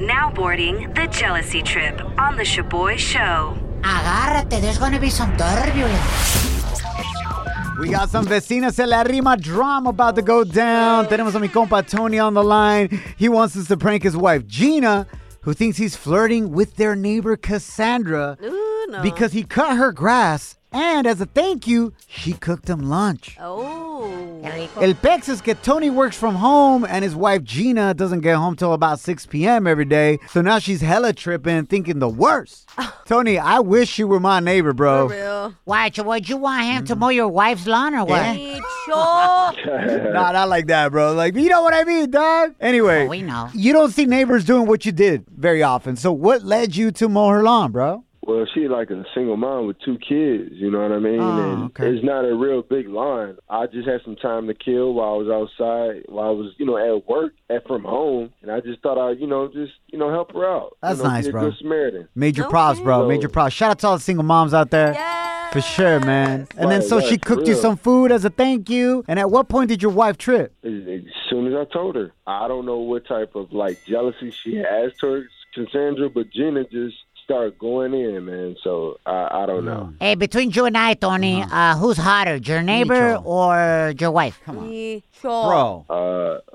Now boarding the jealousy trip on the Shoboy Show. Agárrate, there's gonna be some turbulence. We got some vecinas en la rima drama about to go down. Tenemos a mi compa Tony on the line. He wants us to prank his wife Gina, who thinks he's flirting with their neighbor Cassandra Ooh, no. because he cut her grass. And as a thank you, she cooked him lunch. Oh. El pex is que Tony works from home and his wife Gina doesn't get home till about 6 p.m. every day. So now she's hella tripping, thinking the worst. Tony, I wish you were my neighbor, bro. For bro. real. Why, would you want him to mm-hmm. mow your wife's lawn or what? Micho. Nah, not like that, bro. Like, you know what I mean, dog? Anyway, Oh, we know. you don't see neighbors doing what you did very often. So what led you to mow her lawn, bro? Well, she like a single mom with two kids, you know what I mean? Oh, and okay. it's not a real big line. I just had some time to kill while I was outside, while I was, you know, at work, at from home, and I just thought I'd, you know, just, you know, help her out. That's you know, nice, be a bro. Good Samaritan. Major Okay. props, bro. Major props. Shout out to all the single moms out there. Yeah. For sure, man. And then so right, she for cooked you some food as a thank you. And at what point did your wife trip? As, as soon as I told her, I don't know what type of like jealousy she has towards Cassandra, but Gina just started going in, man. So I, I don't know. Hey, between you and I, Tony, uh, who's hotter, your neighbor or your wife? Come on. Micho. Bro. Uh,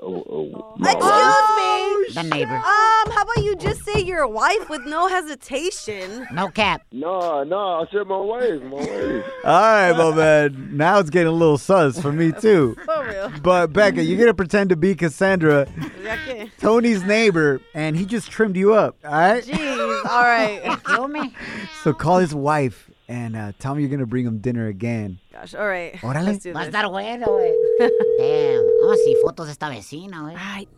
oh, oh, my Excuse me. The neighbor. Um, how about you just say your wife with no hesitation? No cap. No, no, I said my wife, my wife. All right, my man. Now it's getting a little sus for me, too. For real. But Becca, you're gonna pretend to be Cassandra, Okay. Tony's neighbor, and he just trimmed you up. All right. Jeez. All right. Kill me? So call his wife and uh, tell him you're gonna bring him dinner again. Gosh. All right. Órale. Let's do Va a this. estar bueno, güey. Damn. Vamos a see fotos de esta vecina, güey. Right.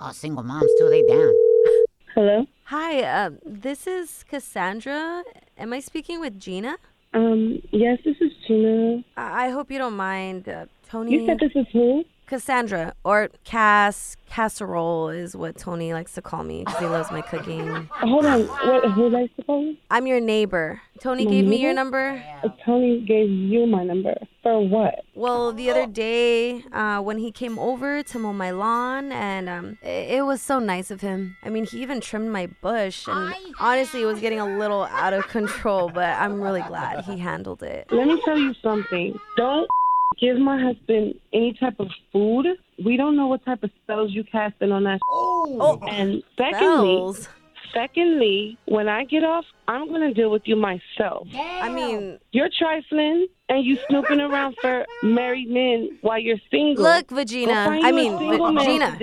Oh, single moms, too. They down. Hello. Hi. Um, this is Cassandra. Am I speaking with Gina? Um. Yes, this is Gina. I, I hope you don't mind. Uh, Tony. You said this is who? Cassandra or Cass casserole is what Tony likes to call me because he loves my cooking. Hold on. What? Who likes to call you? I'm your neighbor. Tony My gave me your number. Uh, Tony gave you my number for what? Well, the other day uh, when he came over to mow my lawn, and um, it, it was so nice of him. I mean, he even trimmed my bush, and honestly, it was getting a little out of control. But I'm really glad he handled it. Let me tell you something. Don't give my husband any type of food. We don't know what type of spells you casting on that. Oh, And secondly, bells. Secondly, when I get off, I'm gonna deal with you myself. I mean, You're trifling and you snooping around for married men while you're single. look, Go Vagina. I mean, single Vagina.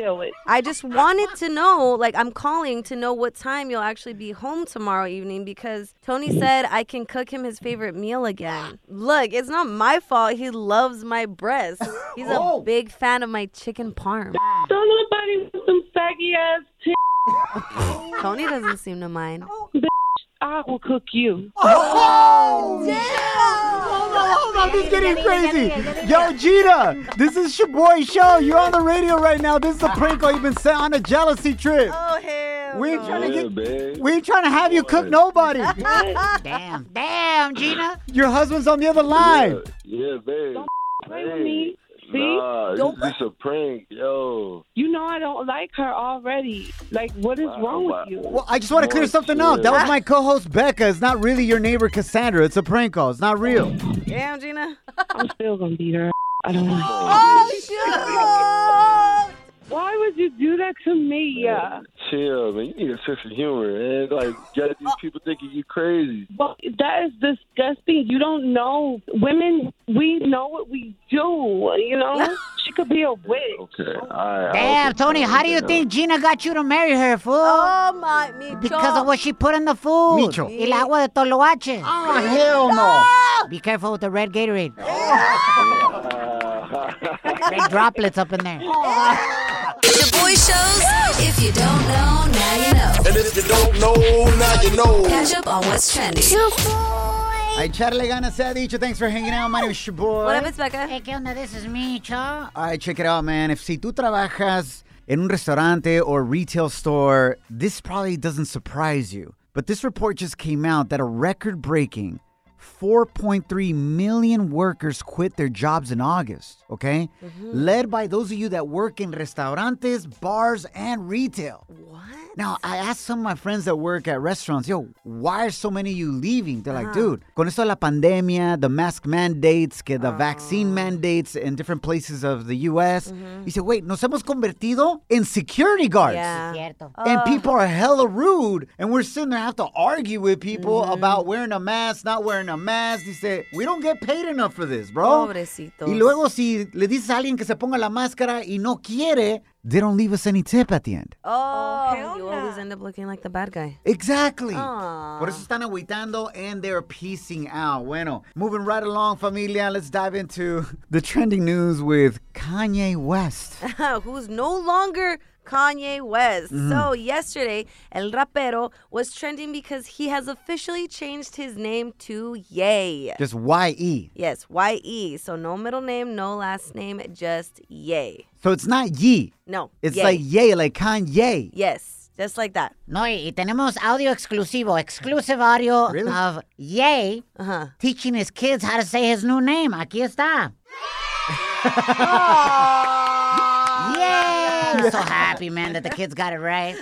I just wanted to know, like, I'm calling to know what time you'll actually be home tomorrow evening because Tony said I can cook him his favorite meal again. Look, it's not my fault. He loves my breast. He's a oh. big fan of my chicken parm. Don't nobody want some saggy ass t- Tony doesn't seem to mind. Oh, I will cook you. Oh, oh, hold on, hold on, this is getting crazy. Yo, Gina, this is your boy show. You're on the radio right now. This is a prank call. You've been sent on a jealousy trip. Oh, hell. We ain't trying to get. babe. We ain't trying to have you cook nobody. Damn. Damn, Gina. Your husband's on the other line. Yeah, babe. Don't Play with me. See? Nah, Don't- this is a prank, yo. You know I don't like her already. Like, what is wrong wow. with you? Well, I just want to clear something up. That was my co-host Becca. It's not really your neighbor Cassandra. It's a prank call. It's not real. Damn, Gina. I'm still gonna beat her. I don't know. Oh, shoot. Why would you do that to me? Yeah. Chill, man. You need a sense of humor, man. Like, get these uh, people thinking you crazy. Well, that is disgusting. You don't know. Women, we know what we do. You know? she could be a witch. Okay, all right. Damn, Tony, how do you think Gina got you to marry her, fool? Oh, my, Micho. Because of what she put in the food. Micho. El agua de toloache. Oh, hell no. Be careful with the red Gatorade. Big droplets up in there. Oh. Shoboy Shows If you don't know, now you know. And if you don't know, now you know. Catch up on what's trending. Ay, Charlie Gana se ha dicho. Thanks for hanging out. My name is your boy. What up, it's Becca? Hey, ¿qué onda? This is me, Cho. All right, check it out, man. If si tú trabajas en un restaurante or retail store, this probably doesn't surprise you. But this report just came out that a record breaking 4.3 million workers quit their jobs in August, okay? Mm-hmm. Led by those of you that work in restaurantes, bars, and retail. What? Now, I asked some of my friends that work at restaurants, yo, why are so many of you leaving? They're like, uh-huh. dude, con esto de la pandemia, the mask mandates, que the vaccine oh. mandates in different places of the U.S. Mm-hmm. He said, wait, nos hemos convertido en security guards. Yeah. Cierto. And people are hella rude. And we're sitting there have to argue with people mm-hmm. about wearing a mask, not wearing a mask. Dice, we don't get paid enough for this, bro. Pobrecitos. Y luego si le dices a alguien que se ponga la máscara y no quiere, they don't leave us any tip at the end. Oh, oh hell you always end up looking like the bad guy. Exactly. Aw. Por eso están agüitando and they're piecing out. Bueno, moving right along, familia, let's dive into the trending news with Kanye West. who's no longer Kanye West. Mm-hmm. So yesterday, El Rapero was trending because he has officially changed his name to Ye. Just Y-E. Yes, Y-E. So no middle name, no last name, just Ye. So it's not Ye. No, It's Ye. like Ye, like Kanye. Yes, just like that. No, y, y tenemos audio exclusivo, exclusive audio Really? of Ye Uh-huh. teaching his kids how to say his new name. Aquí está. Yay! I'm so happy, man, that the kids got it right.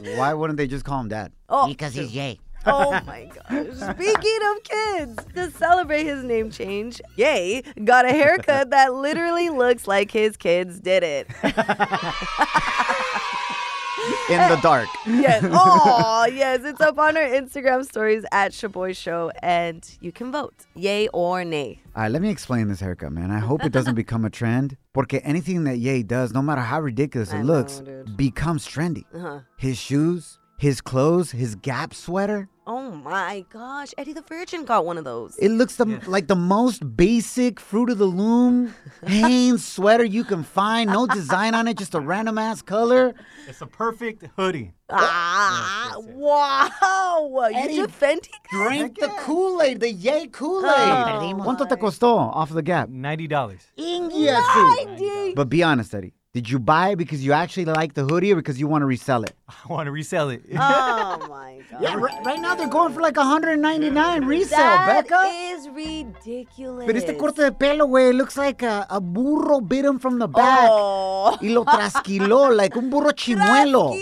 Why wouldn't they just call him dad? Oh, Because he's Ye. Oh my gosh. Speaking of kids, to celebrate his name change, Ye got a haircut that literally looks like his kids did it. In the dark. Yes. Oh, yes. It's up on our Instagram stories at Shoboy Show, and you can vote yay or nay. All right, let me explain this haircut, man. I hope it doesn't become a trend. Porque anything that Ye does, no matter how ridiculous I it know, looks, dude. becomes trendy. Uh-huh. His shoes, his clothes, his Gap sweater. Oh my gosh. Eddie the Virgin got one of those. It looks the, like the most basic fruit of the loom Hanes sweater you can find. No design on it, just a random ass color. It's a perfect hoodie. ah, wow. Eddie You defending? Drink the Kool Aid, the Ye Kool Aid. Oh, ¿Cuánto te costó off of the Gap? Ninety dollars. Ingiasi. But be honest, Eddie. Did you buy it because you actually like the hoodie or because you want to resell it? I want to resell it. Oh my god. Yeah, right, right now they're going for like 199 resale, That Becca. is ridiculous. Pero este corte de pelo, güey, looks like a, a burro bit him from the back. Oh. Y lo trasquiló, like un burro chimuelo.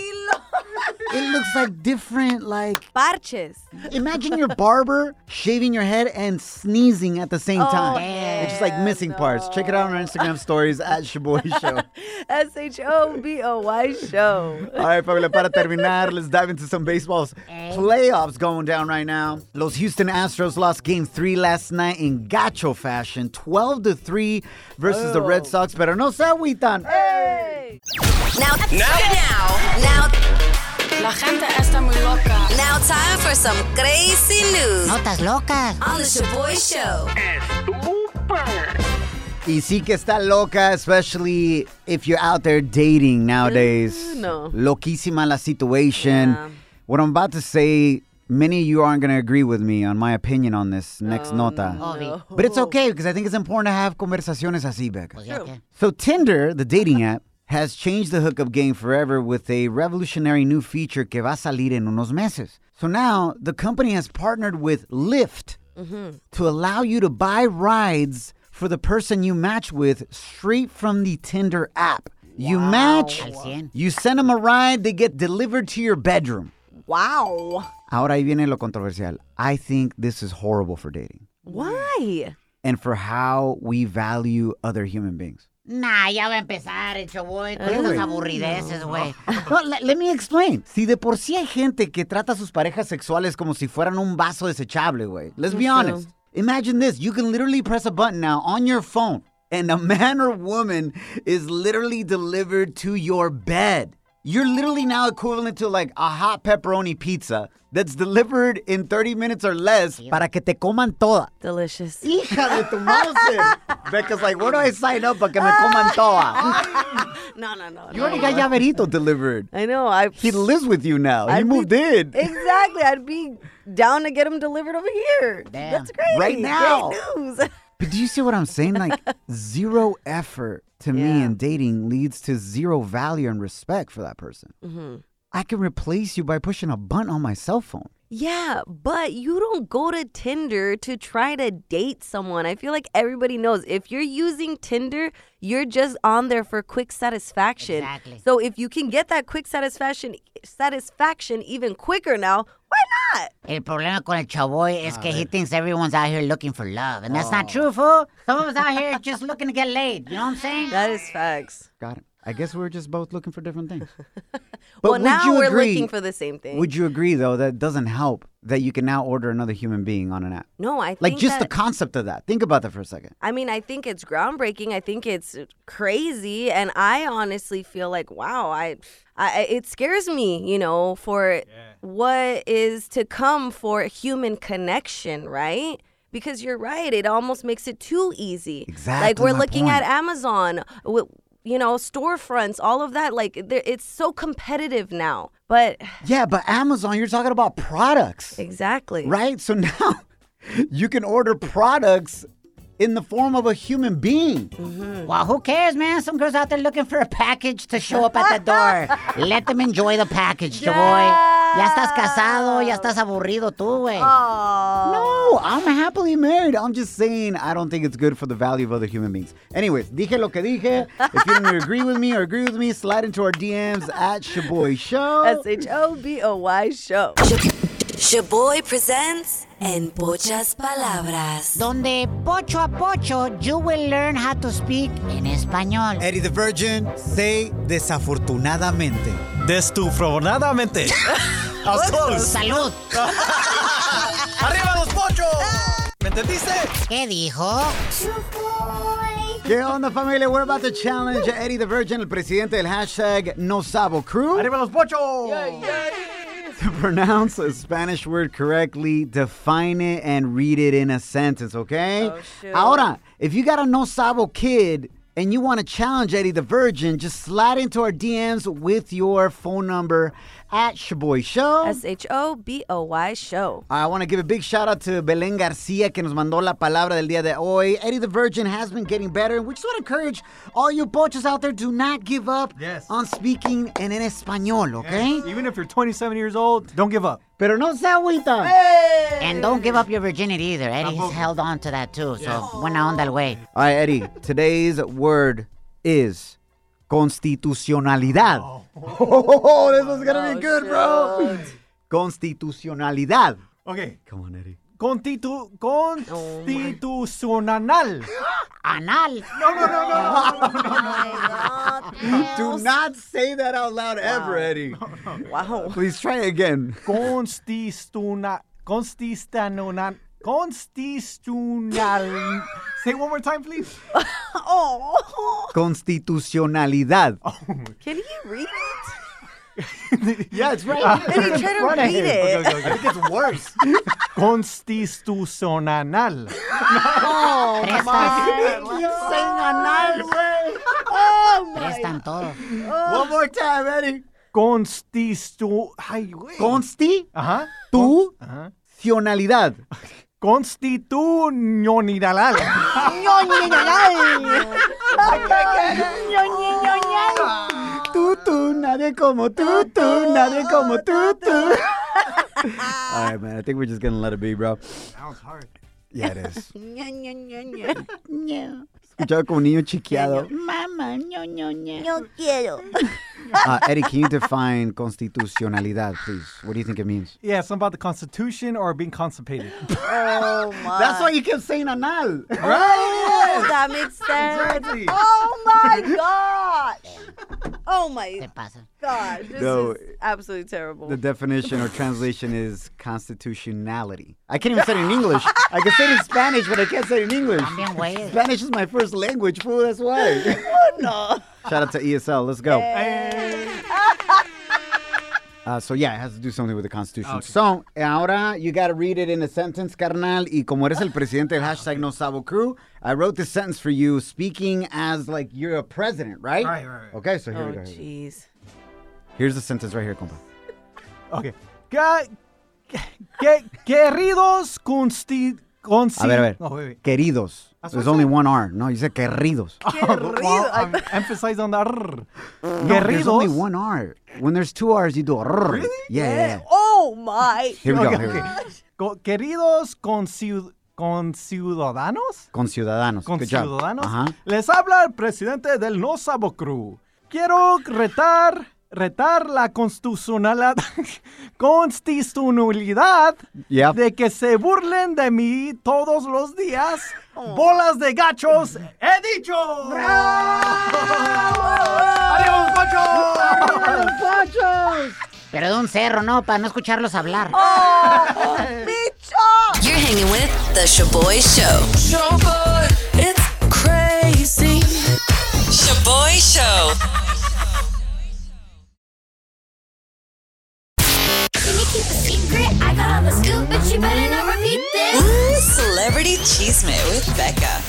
It looks like different, like. Parches. Imagine your barber shaving your head and sneezing at the same oh, time. yeah, it's just like missing parts. Check it out on our Instagram stories at Shoboy Show. S H O B O Y show. All right, familia, para terminar, let's dive into some baseball's eh? playoffs going down right now. Los Houston Astros lost game three last night in gacho fashion, 12 to 3 versus the Red oh. Sox. Pero no se agüitan. Hey. Now, now, now, now, La gente está muy loca. now, time for some crazy news Notas locas. on the Shoboy Show. Y sí que está loca, especially if you're out there dating nowadays. Uh, no. Loquísima la situation. Yeah. What I'm about to say, many of you aren't going to agree with me on my opinion on this next Oh, nota. Obvio. But it's okay because I think it's important to have conversaciones así, Becca. Pues ya que. So Tinder, the dating app, has changed the hookup game forever with a revolutionary new feature que va a salir en unos meses. So now the company has partnered with Lyft mm-hmm. to allow you to buy rides for the person you match with straight from the Tinder app. You match, you send them a ride, they get delivered to your bedroom. Wow. Ahora ahí viene lo controversial. I think this is horrible for dating Why? and for how we value other human beings. Nah, ya va a empezar el choboy con esas aburrideces, güey. No, le- let me explain. Si de por sí hay gente que trata a sus parejas sexuales como si fueran un vaso desechable, güey. Let's be honest. Imagine this. You can literally press a button now on your phone and a man or woman is literally delivered to your bed. You're literally now equivalent to like a hot pepperoni pizza that's delivered in 30 minutes or less para que te coman toda. Delicious. Hija de tu mouse. Becca's like, where do I sign up para que me coman toda? No, no, no. You no. already got Llaverito delivered. I know. I He lives with you now. He I'd be- moved in. exactly. I'd be down to get him delivered over here. Damn. That's great. Right now. Great news. But do you see what I'm saying? Like zero effort to me Yeah. in dating leads to zero value and respect for that person. Mm-hmm. I can replace you by pushing a button on my cell phone. Yeah, but you don't go to Tinder to try to date someone. I feel like everybody knows if you're using Tinder, you're just on there for quick satisfaction. Exactly. So if you can get that quick satisfaction satisfaction even quicker now, why not? El problema con el chavoy es que he thinks everyone's out here looking for love. And that's Oh. not true, fool. Some of us out here just looking to get laid. You know what I'm saying? That is facts. Got it. I guess we're just both looking for different things. well, now we're agree- looking for the same thing. Would you agree though that doesn't help that you can now order another human being on an app? no, I think Like just the concept of that. Think about that for a second. I mean, I think it's groundbreaking. I think it's crazy, and I honestly feel like, wow, I, I it scares me, you know, for what is to come for human connection, right? Because you're right, it almost makes it too easy. Exactly. Like we're my looking at. Amazon, with, you know, storefronts, all of that. Like it's so competitive now, but Yeah, but Amazon, you're talking about products. exactly, Right? So now you can order products in the form of a human being. Mm-hmm. Well, who cares, man? Some girls out there looking for a package to show up at the door. Let them enjoy the package, chavoy. Ya estás casado, ya estás aburrido tú, güey. No, I'm happily married. I'm just saying I don't think it's good for the value of other human beings. Anyways, dije lo que dije. If you don't agree with me or agree with me, slide into our DMs at Shoboy Show. S H O B O Y show. Shaboy presents En Pochas Palabras. Donde pocho a pocho, you will learn how to speak en español. Eddie the Virgin, say desafortunadamente. Destufronadamente. Was close. Salud. ¡Arriba los pochos! ¿Me entendiste? ¿Qué dijo? ¿Qué onda, familia? We're about to challenge Eddie the Virgin, el presidente del hashtag No Sabo Crew. ¡Arriba los pochos! To pronounce a Spanish word correctly, define it and read it in a sentence, okay? Oh, shoot. Ahora, if you got a no sabo kid and you want to challenge Eddie the Virgin, just slide into our DMs with your phone number at Shoboy Show. S H O B O Y show. I want to give a big shout out to Belén Garcia que nos mandó la palabra del día de hoy. Eddie the Virgin has been getting better. And we just want to encourage all you pochos out there, do not give up Yes. on speaking in en español, okay? Even if you're 27 years old, don't give up. Pero no se agüita. And don't give up your virginity either. Eddie's held on to that too, so buena onda el way. All right, Eddie, today's word is constitucionalidad. Oh, this was going to be good, bro. Constitucionalidad. Okay. Come on, Eddie. Constitu constitucional. Anal. Do not say that out loud ever, Eddie. Wow. Please try it again. Constitucional. Constitucional. Constitucional. Say one more time, please. Oh, Constitucionalidad. Oh can he read it? Yeah, it's right. Eddie, try to Front of read him. it. Okay, okay, okay. I think it's worse. Constitucional. Oh, Prestan oh, todo. One more time, Eddie. Constitu... Ay, güey. Consti, Ajá. tu, Ajá. cionalidad. Constitucional. Tú, tú, nadie como tú, tú, nadie como tú, tú. All right, man. I think we're just gonna let it be, bro. That was hard. Yeah, it is. Escuchaba como niño chiqueado. Mamá, ño, ño, ño. Yo quiero. Uh, Eddie, can you define constitucionalidad, please? What do you think it means? Yeah, something about the Constitution or being constipated. Oh my. That's why you kept saying anal. Right? Oh, that makes sense. Exactly. Oh my gosh. Oh my Te pasa. Gosh. This No, is absolutely terrible. The definition or translation is constitutionality. I can't even say it in English. I can say it in Spanish, but I can't say it in English. Spanish is my first language, fool. That's why. oh, no. Shout out to ESL. Let's go. Uh, so yeah, it has to do something with the Constitution. So, ahora you got to read it in a sentence, carnal. Y como eres el presidente del hashtag No Sabo Crew, I wrote this sentence for you speaking as like you're a president, right? Right, right, right. Okay, so here Oh, we go. here we go. jeez. Here's the sentence right here, compa. Okay. Que, que, queridos consti, consi... A ver, a ver. Oh, wait, wait. Queridos. That's There's I only one R. No, you said queridos. Well, I'm emphasize on the R. No, there's only Queridos. one R. When there's two R's, you do a R. Yeah, yeah, yeah. Oh my. Here we go. Okay, Here we go. Co- Queridos conciud- conciudadanos. Con ciudadanos. Con Good job. ciudadanos. Ajá. Les habla el presidente del No Sabo Crew. Quiero retar, retar la constitucionalidad, constitucionalidad Yep. de que se burlen de mí todos los días. Bolas de gachos, he dicho. ¡Adiós, gachos! Pero de un cerro, ¿no? Para no escucharlos hablar. You're hanging with The Shaboy Show. Shaboy, it's crazy. Shaboy Show. Celebrity Cheesemate with Becca.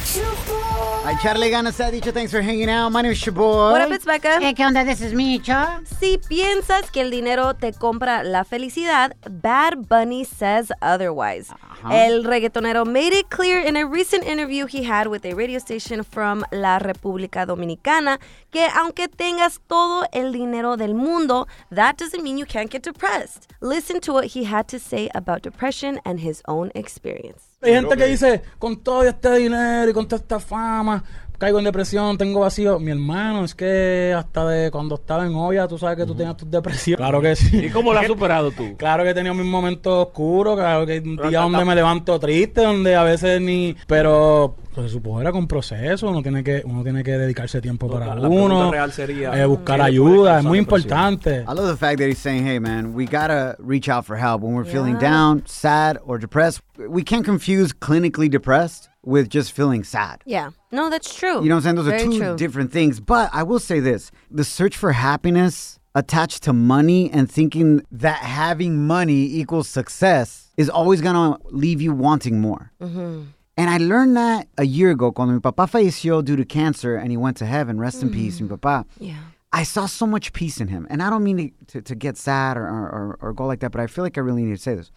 Hi, Charlie Gana se ha dicho, thanks for hanging out. My name is Shoboy. What up, it's Becca. Hey, ¿Qué onda? This is me, Cho. Si piensas que el dinero te compra la felicidad, Bad Bunny says otherwise. El reggaetonero made it clear in a recent interview he had with a radio station from La República Dominicana que aunque tengas todo el dinero del mundo, that doesn't mean you can't get depressed. Listen to what he had to say about depression and his own experience. Hay gente que dice, con todo este dinero y con toda esta fama, caigo en depresión, tengo vacío. Mi hermano, es que hasta de cuando estaba en olla, tú sabes que tú tenías tus depresiones. Claro que sí. ¿Y cómo lo has superado tú? Claro que he tenido mis momentos oscuros, claro que hay un día donde me levanto triste, donde a veces ni... Pero pues, se supone era con proceso, uno tiene que, uno tiene que dedicarse tiempo para la uno, real sería, eh, buscar ¿quién le puede ayuda, es muy importante. I love the fact that he's saying, hey, man, we gotta reach out for help when we're feeling down, sad, or depressed. We can't confuse clinically depressed with just feeling sad. Yeah. No, that's true. You know what I'm saying? Those are two true. different things. But I will say this the search for happiness attached to money and thinking that having money equals success is always gonna leave you wanting more. Mm-hmm. And I learned that a year ago cuando mi papá falleció due to cancer and he went to heaven. Rest in peace, mi mm-hmm. papá. Yeah. I saw so much peace in him. And I don't mean to, to, to get sad or, or, or go like that, but I feel like I really need to say this.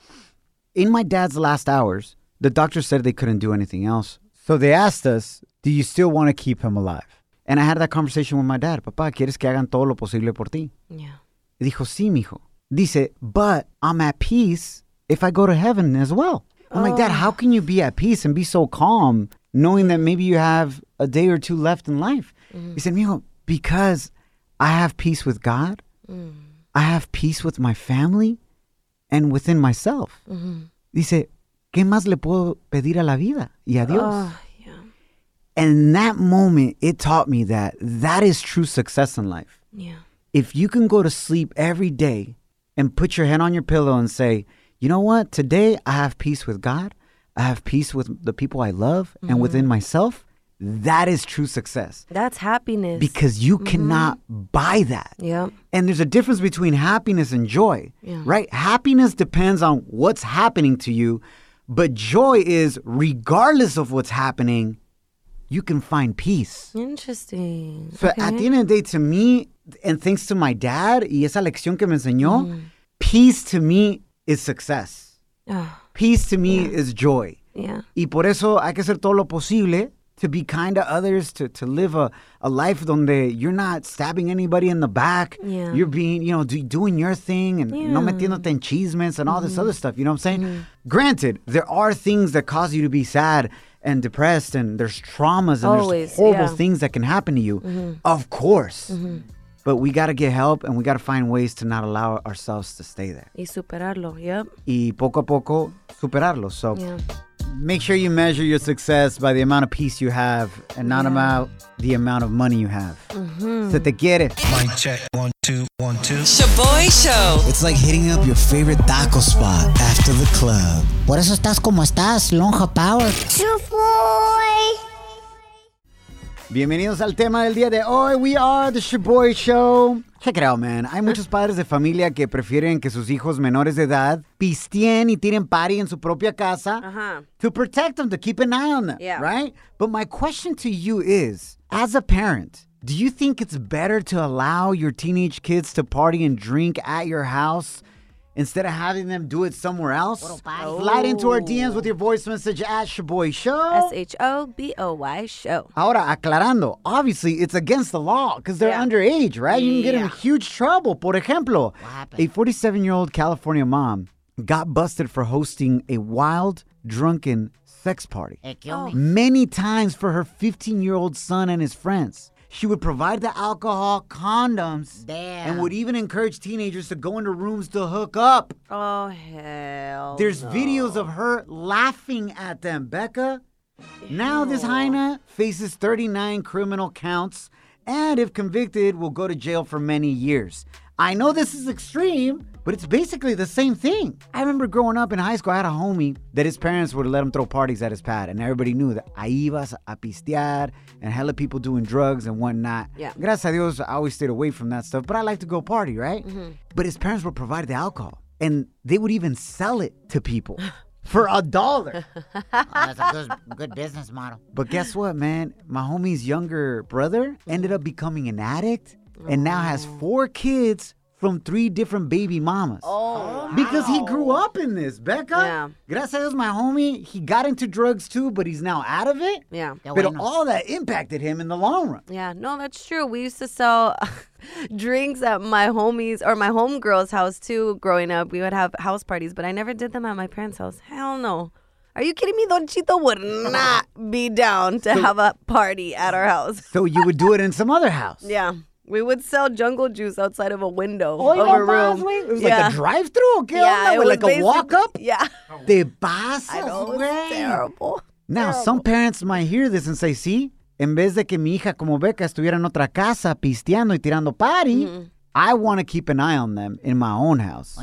In my dad's last hours, the doctor said they couldn't do anything else. So they asked us, Do you still want to keep him alive? And I had that conversation with my dad. Papá, ¿quieres que hagan todo lo posible por ti? Yeah. Dijo, sí, mijo. Dice, but I'm at peace if I go to heaven as well. I'm like, Dad, how oh. can you be at peace and be so calm knowing that maybe you have a day or two left in life? Mm. He said, mijo, because I have peace with God, mm. I have peace with my family, and within myself. Mm-hmm. Dice, ¿qué más le puedo pedir a la vida y a Dios? Oh, yeah. And in that moment, it taught me that that is true success in life Yeah. if you can go to sleep every day and put your head on your pillow and say, you know what, today I have peace with God, I have peace with the people I love and mm-hmm. within myself, that is true success That's happiness. because you mm-hmm. cannot buy that. yeah. And there's a difference between happiness and joy, Yeah. right? Happiness depends on what's happening to you, but joy is regardless of what's happening, you can find peace. Interesting. So at the end of the day, to me, and thanks to my dad y esa lección que me enseñó, peace to me is success. Ah, Peace to me is joy. yeah. Y por eso hay que hacer todo lo posible to be kind to others, to, to live a, a life donde you're not stabbing anybody in the back. Yeah. You're being, you know, do, doing your thing and no Yeah. Mm-hmm. metiéndote en chismes and all this other stuff. You know what I'm saying? Granted, there are things that cause you to be sad and depressed and there's traumas and Always, there's horrible yeah. Mm-hmm. things that can happen to you. Of course. But we got to get help and we got to find ways to not allow ourselves to stay there. Y superarlo. Yep. Y poco a poco superarlo. So Yeah. Make sure you measure your success by the amount of peace you have and not about the amount of money you have. Se te quiere. Mic check. One, two, one, two. Shoboy Show. It's like hitting up your favorite taco spot after the club. Por eso estás como estás, lonja power. Bienvenidos al tema del día de hoy. We are the Shoboy Show. Check it out, man. Hay muchos padres de familia que prefieren que sus hijos menores de edad pisteen y tiren party en su propia casa Uh-huh. to protect them, to keep an eye on them, Yeah. right? But my question to you is, as a parent, do you think it's better to allow your teenage kids to party and drink at your house instead of having them do it somewhere else? Slide into our oh. DMs with your voice message at Shoboy Show. S H O B O Y show. Ahora, aclarando, obviously it's against the law because they're Yeah. underage, right? You can get in huge trouble. Por ejemplo, a 47 year old California mom got busted for hosting a wild, drunken sex party. ¿qué onda? Many times for her 15 year old son and his friends. She would provide the alcohol, condoms, Damn. and would even encourage teenagers to go into rooms to hook up. Oh hell. There's no. videos of her laughing at them, Becca. Now this hyena faces 39 criminal counts and if convicted will go to jail for many years. I know this is extreme, but it's basically the same thing. I remember growing up in high school, I had a homie that his parents would let him throw parties at his pad, and everybody knew that ahí ibas a pistear and hella people doing drugs and whatnot. Yeah. Gracias a Dios, I always stayed away from that stuff, but I like to go party, right? Mm-hmm. But his parents would provide the alcohol, and they would even sell it to people for a dollar. Oh, that's a good, good business model. But guess what, man? My homie's younger brother ended up becoming an addict and now has four kids from three different baby mamas. Oh. oh because he grew up in this, Becca. Yeah. Gracias a Dios, my homie, he got into drugs too, but he's now out of it. Yeah. Qué But bueno. all that impacted him in the long run. Yeah, no, that's true. We used to sell drinks at my homies or my homegirl's house too growing up. We would have house parties, but I never did them at my parents' house. Hell no. Are you kidding me? Don Chito would not be down to have a party at our house. So you would do it in some other house. Yeah. We would sell jungle juice outside of a window oh, Oiga of a room. It was yeah. like a drive-through. ¿o ¿Qué yeah, onda, was Like a walk-up? Yeah. Te pasas, I know, it was güey. terrible. Now, some parents might hear this and say, "See, en vez de que mi hija como Beca estuviera en otra casa pisteando y tirando party, mm. I want to keep an eye on them in my own house,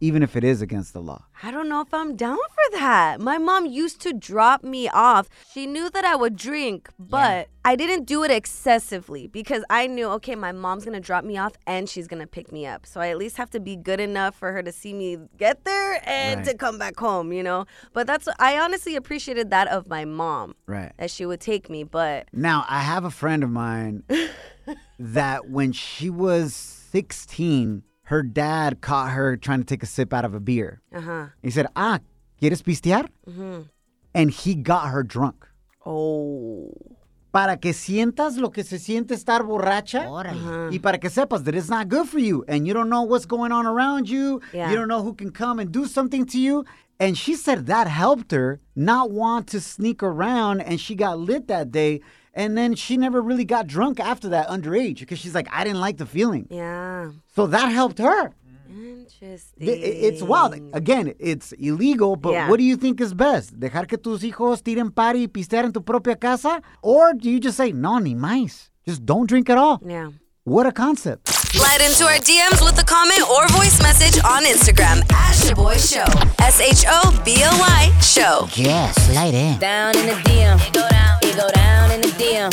even if it is against the law. I don't know if I'm down for that. My mom used to drop me off. She knew that I would drink, but I didn't do it excessively because I knew, okay, my mom's gonna drop me off and she's gonna pick me up. So I at least have to be good enough for her to see me get there and Right. to come back home, you know? But that's, I honestly appreciated that of my mom, Right. that she would take me, but Now, I have a friend of mine that when she was 16, her dad caught her trying to take a sip out of a beer. uh huh. He said, ah, ¿quieres pistear? And he got her drunk. Oh. Para que sientas lo que se siente estar borracha. Órale. Y para que sepas that it's not good for you and you don't know what's going on around you. Yeah. You don't know who can come and do something to you. And she said that helped her not want to sneak around and she got lit that day. And then she never really got drunk after that underage because she's like, I didn't like the feeling. Yeah. So that helped her. Interesting. I- i- It's wild. Again, it's illegal, but Yeah. what do you think is best? ¿Dejar que tus hijos tiren party y pistear en tu propia casa? Or do you just say, no, ni más? Just don't drink at all. Yeah. What a concept. Slide into our DMs with a comment or voice message on Instagram at Shoboy Show. S H O B O Y Show. Yes, slide in. Down in the DM. Go down. It go down in the DM.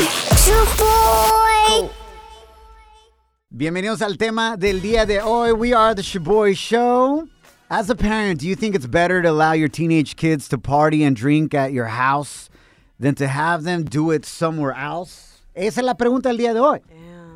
Bienvenidos al tema del día de hoy. We are the Shoboy Show. As a parent, do you think it's better to allow your teenage kids to party and drink at your house than to have them do it somewhere else? Esa es la pregunta del día de hoy.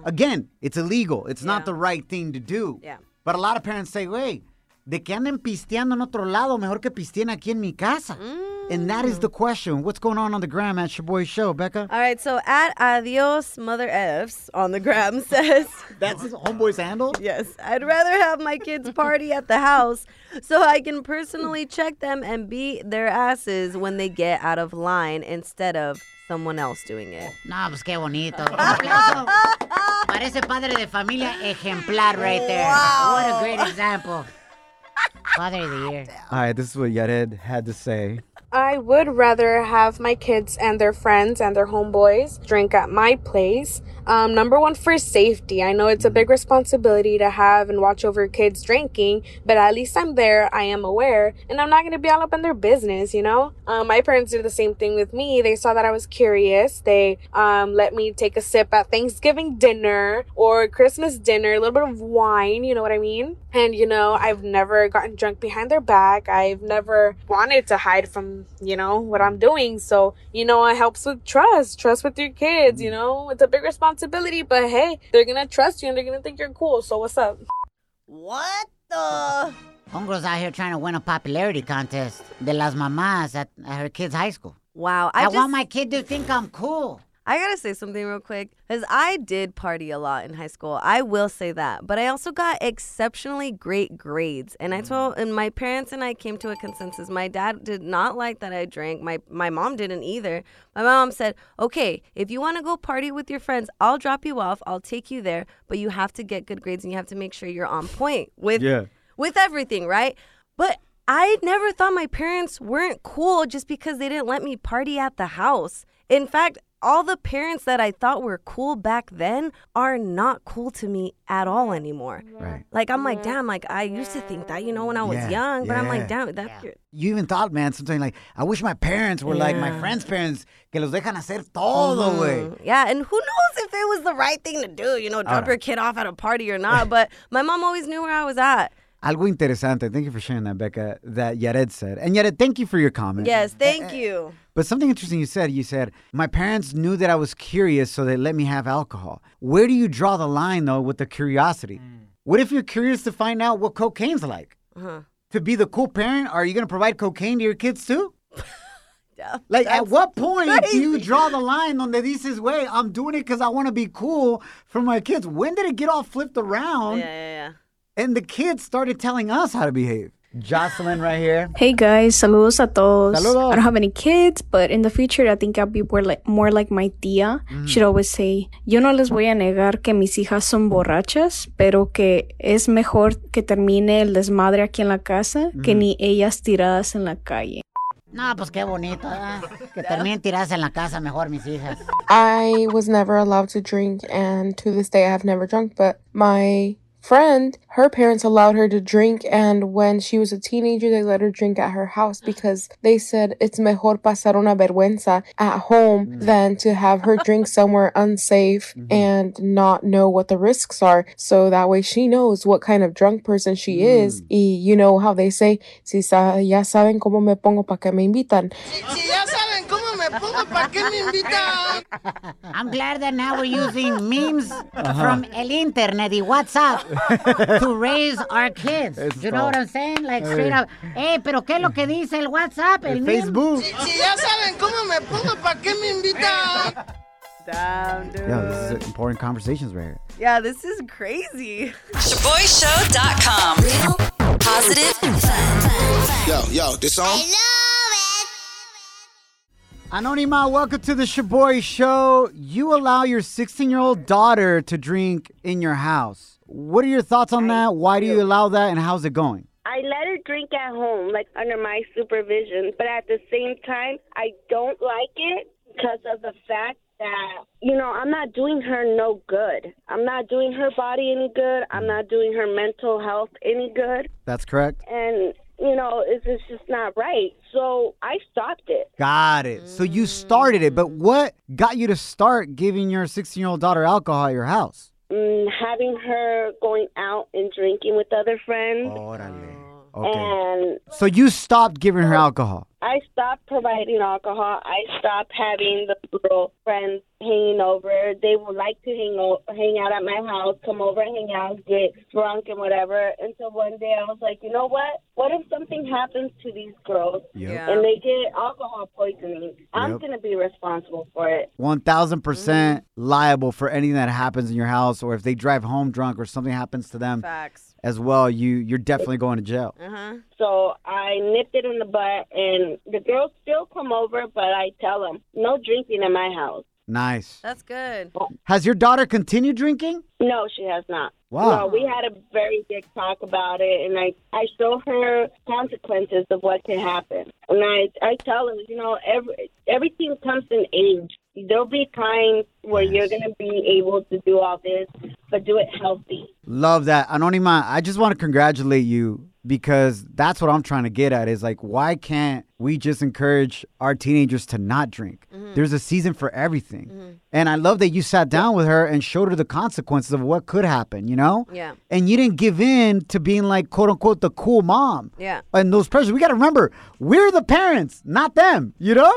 Again, it's illegal. It's not the right thing to do. Yeah. But a lot of parents say, wait, de que anden pisteando en otro lado, mejor que pisteen aquí en mi casa. Mm. And that is the question. What's going on on the gram at your boy Show, Becca? All right, so at Adios Mother F's on the gram says, That's his homeboy's handle? Yes, I'd rather have my kids party at the house so I can personally check them and beat their asses when they get out of line instead of someone else doing it. No, pues qué bonito. Un aplauso. Parece padre de familia ejemplar right there. What a great example. Father of the year. All right, this is what Yared had to say I would rather have my kids and their friends and their homeboys drink at my place. Um, number one, for safety. I know it's a big responsibility to have and watch over kids drinking, but at least I'm there, I am aware, and I'm not going to be all up in their business, you know? Um, my parents did the same thing with me. They saw that I was curious. They um, let me take a sip at Thanksgiving dinner or Christmas dinner, a little bit of wine, you know what I mean? And, you know, I've never gotten drunk behind their back. I've never wanted to hide from, you know, what I'm doing. So, you know, it helps with trust, trust with your kids, you know? It's a big responsibility, but hey, they're gonna trust you and they're gonna think you're cool. So, what's up? What the? Homegirl's out here trying to win a popularity contest de las mamás at, at her kid's high school. Wow. I, I, want my kid to think I'm cool. I gotta say something real quick because I did party a lot in high school. I will say that, but I also got exceptionally great grades, and I told and my parents and I came to a consensus. My dad did not like that I drank. My my mom didn't either. My mom said, "Okay, if you want to go party with your friends, I'll drop you off. I'll take you there, but you have to get good grades and you have to make sure you're on point with Yeah. with everything, right?" But I never thought my parents weren't cool just because they didn't let me party at the house. In fact, all the parents that I thought were cool back then are not cool to me at all anymore. Right. Like I'm like, damn, like I used to think that, you know, when I was Yeah, young, but I'm like, damn, that You even thought, man, something like, I wish my parents were like my friends' parents, que los dejan hacer todo, mm-hmm. güey. Mhm. Yeah, and who knows if it was the right thing to do, you know, drop Ahora. your kid off at a party or not. But my mom always knew where I was at. Algo interesante. Thank you for sharing that, Becca, that Yared said. And Yared, thank you for your comment. Yes, eh, thank eh, you. But something interesting you said, you said, my parents knew that I was curious, so they let me have alcohol. Where do you draw the line, though, with the curiosity? What if you're curious to find out what cocaine's like? Uh-huh. To be the cool parent, are you going to provide cocaine to your kids too? Like, at what point do you draw the line on this is way I'm doing it because I want to be cool for my kids? When did it get all flipped around Yeah, yeah, yeah. and the kids started telling us how to behave? Jocelyn right here. Hey guys, saludos a todos. Saludos. I don't have any kids, but in the future I think I'll be more like, more like my tía. She'd always say, yo no les voy a negar que mis hijas son borrachas, pero que es mejor que termine el desmadre aquí en la casa que ni ellas tiradas en la calle. No, pues qué bonito, ¿eh? Que terminen tiradas en la casa mejor mis hijas. I was never allowed to drink, and to this day, I have never drunk. But my friend, her parents allowed her to drink, and when she was a teenager, they let her drink at her house mm. because they said it's mejor pasar una vergüenza at home mm. than to have her drink somewhere unsafe mm-hmm. and not know what the risks are. So that way she knows what kind of drunk person she is. Mm. Y you know how they say, si sa ya saben cómo me pongo pa' que me invitan. Si ya saben cómo me pongo, ¿para qué me invitan? I'm glad that now we're using memes uh-huh. from el internet y WhatsApp to raise our kids. Eso you know what. I'm saying? Like Hey. straight up. Hey, pero ¿qué es lo que dice el WhatsApp? El, El meme? Facebook. Si, si ya saben cómo me pongo, ¿para qué me invitan? Damn, dude. Yeah, this is important conversations right here. Yeah, this is crazy. ShoboyShow.com. Real, positive, fun. Yo, yo, this song? Anonima, welcome to the Shoboy Show. You allow your 16 year old daughter to drink in your house. What are your thoughts on that? Why do you allow that, and how's it going? I let her drink at home, like under my supervision, but at the same time, I don't like it because of the fact that, you know, I'm not doing her no good. I'm not doing her body any good. I'm mm. not doing her mental health any good. That's correct. And, you know, it's, it's just not right. So I stopped it. Got it. So you started it, but what got you to start giving your 16 year old daughter alcohol at your house? Mm, having her going out and drinking with other friends. Okay. And So you stopped giving her alcohol. I stopped providing alcohol. I stopped having the little friends hanging over. They would like to hang o- hang out at my house, come over and hang out, get drunk and whatever. Until one day I was like, you know what? What if something happens to these girls Yep. And they get alcohol poisoning? I'm Yep. going to be responsible for it. 1000% mm-hmm. liable for anything that happens in your house or if they drive home drunk or something happens to them Facts. As well, you you're definitely going to jail. Uh-huh. So I nipped it in the butt, and the girls still come over, but I tell them no drinking in my house. Nice. That's good. Has your daughter continued drinking? No, she has not. Wow. We had a very big talk about it, and I I show her consequences of what can happen, and I I tell her, you know, every everything comes in age. There'll be times where you're gonna be able to do all this, but do it healthy. Love that. Anonima, I just want to congratulate you because that's what I'm trying to get at is like, why can't we just encourage our teenagers to not drink? There's a season for everything. And I love that you sat down with her and showed her the consequences of what could happen, you know? Yeah. And you didn't give in to being like, quote unquote, the cool mom. Yeah. And those pressures. We got to remember, we're the parents, not them, you know?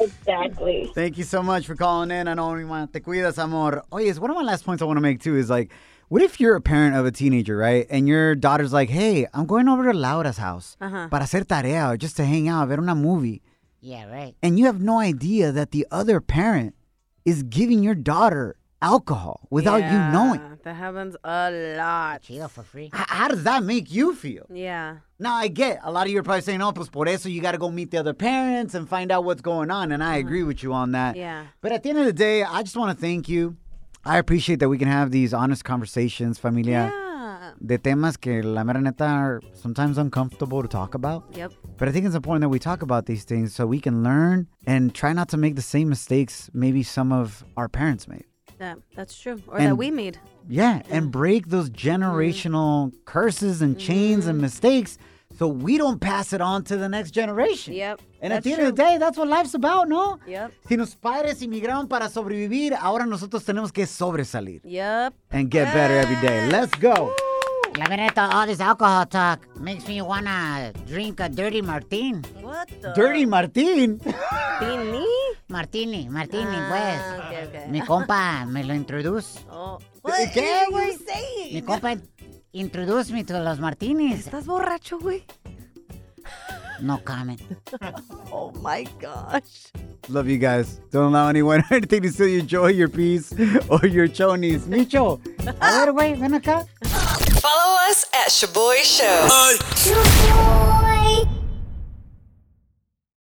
Exactly. Thank you so much for calling in. Anonima. Te cuidas, amor. Oh, yes. One of my last points I want to make too is like, what if you're a parent of a teenager, right? And your daughter's like, hey, I'm going over to Laura's house Uh-huh. para hacer tarea or just to hang out, ver una movie. Yeah, right. And you have no idea that the other parent is giving your daughter alcohol without you knowing. Yeah, That happens a lot. Chido for free. H- how does that make you feel? Yeah. Now I get a lot of you are probably saying, "Oh, pues por eso you got to go meet the other parents and find out what's going on." And I uh-huh. agree with you on that. Yeah. But at the end of the day, I just want to thank you. I appreciate that we can have these honest conversations, familia, Yeah. De temas que la mera neta are sometimes uncomfortable to talk about. Yep. But I think it's important that we talk about these things so we can learn and try not to make the same mistakes maybe some of our parents made. Yeah, that's true. Or And- that we made. Yeah, and break those mm-hmm. generational curses and chains and mm-hmm. mistakes so we don't pass it on to the next generation. Yep. And at the end true. of the day, that's what life's about, ¿no? Yep. Si los padres inmigraron para sobrevivir, ahora nosotros tenemos que sobresalir Yep. and get better every day. Let's go. La verdad, all this alcohol talk makes me wanna drink a dirty martini. What the? Dirty Martin. Martini? Martini, martini, Ah, pues. okay, okay. Mi compa me lo introduce. Oh. ¿Qué, güey? you saying? Mi compa introduce me to los martinis. ¿Estás borracho, güey? No comment. Oh my gosh. Love you guys. Don't allow anyone or anything to steal your joy, your peace, or your chonies. Micho, a ver, güey, ven acá. Follow us at Shoboy Show.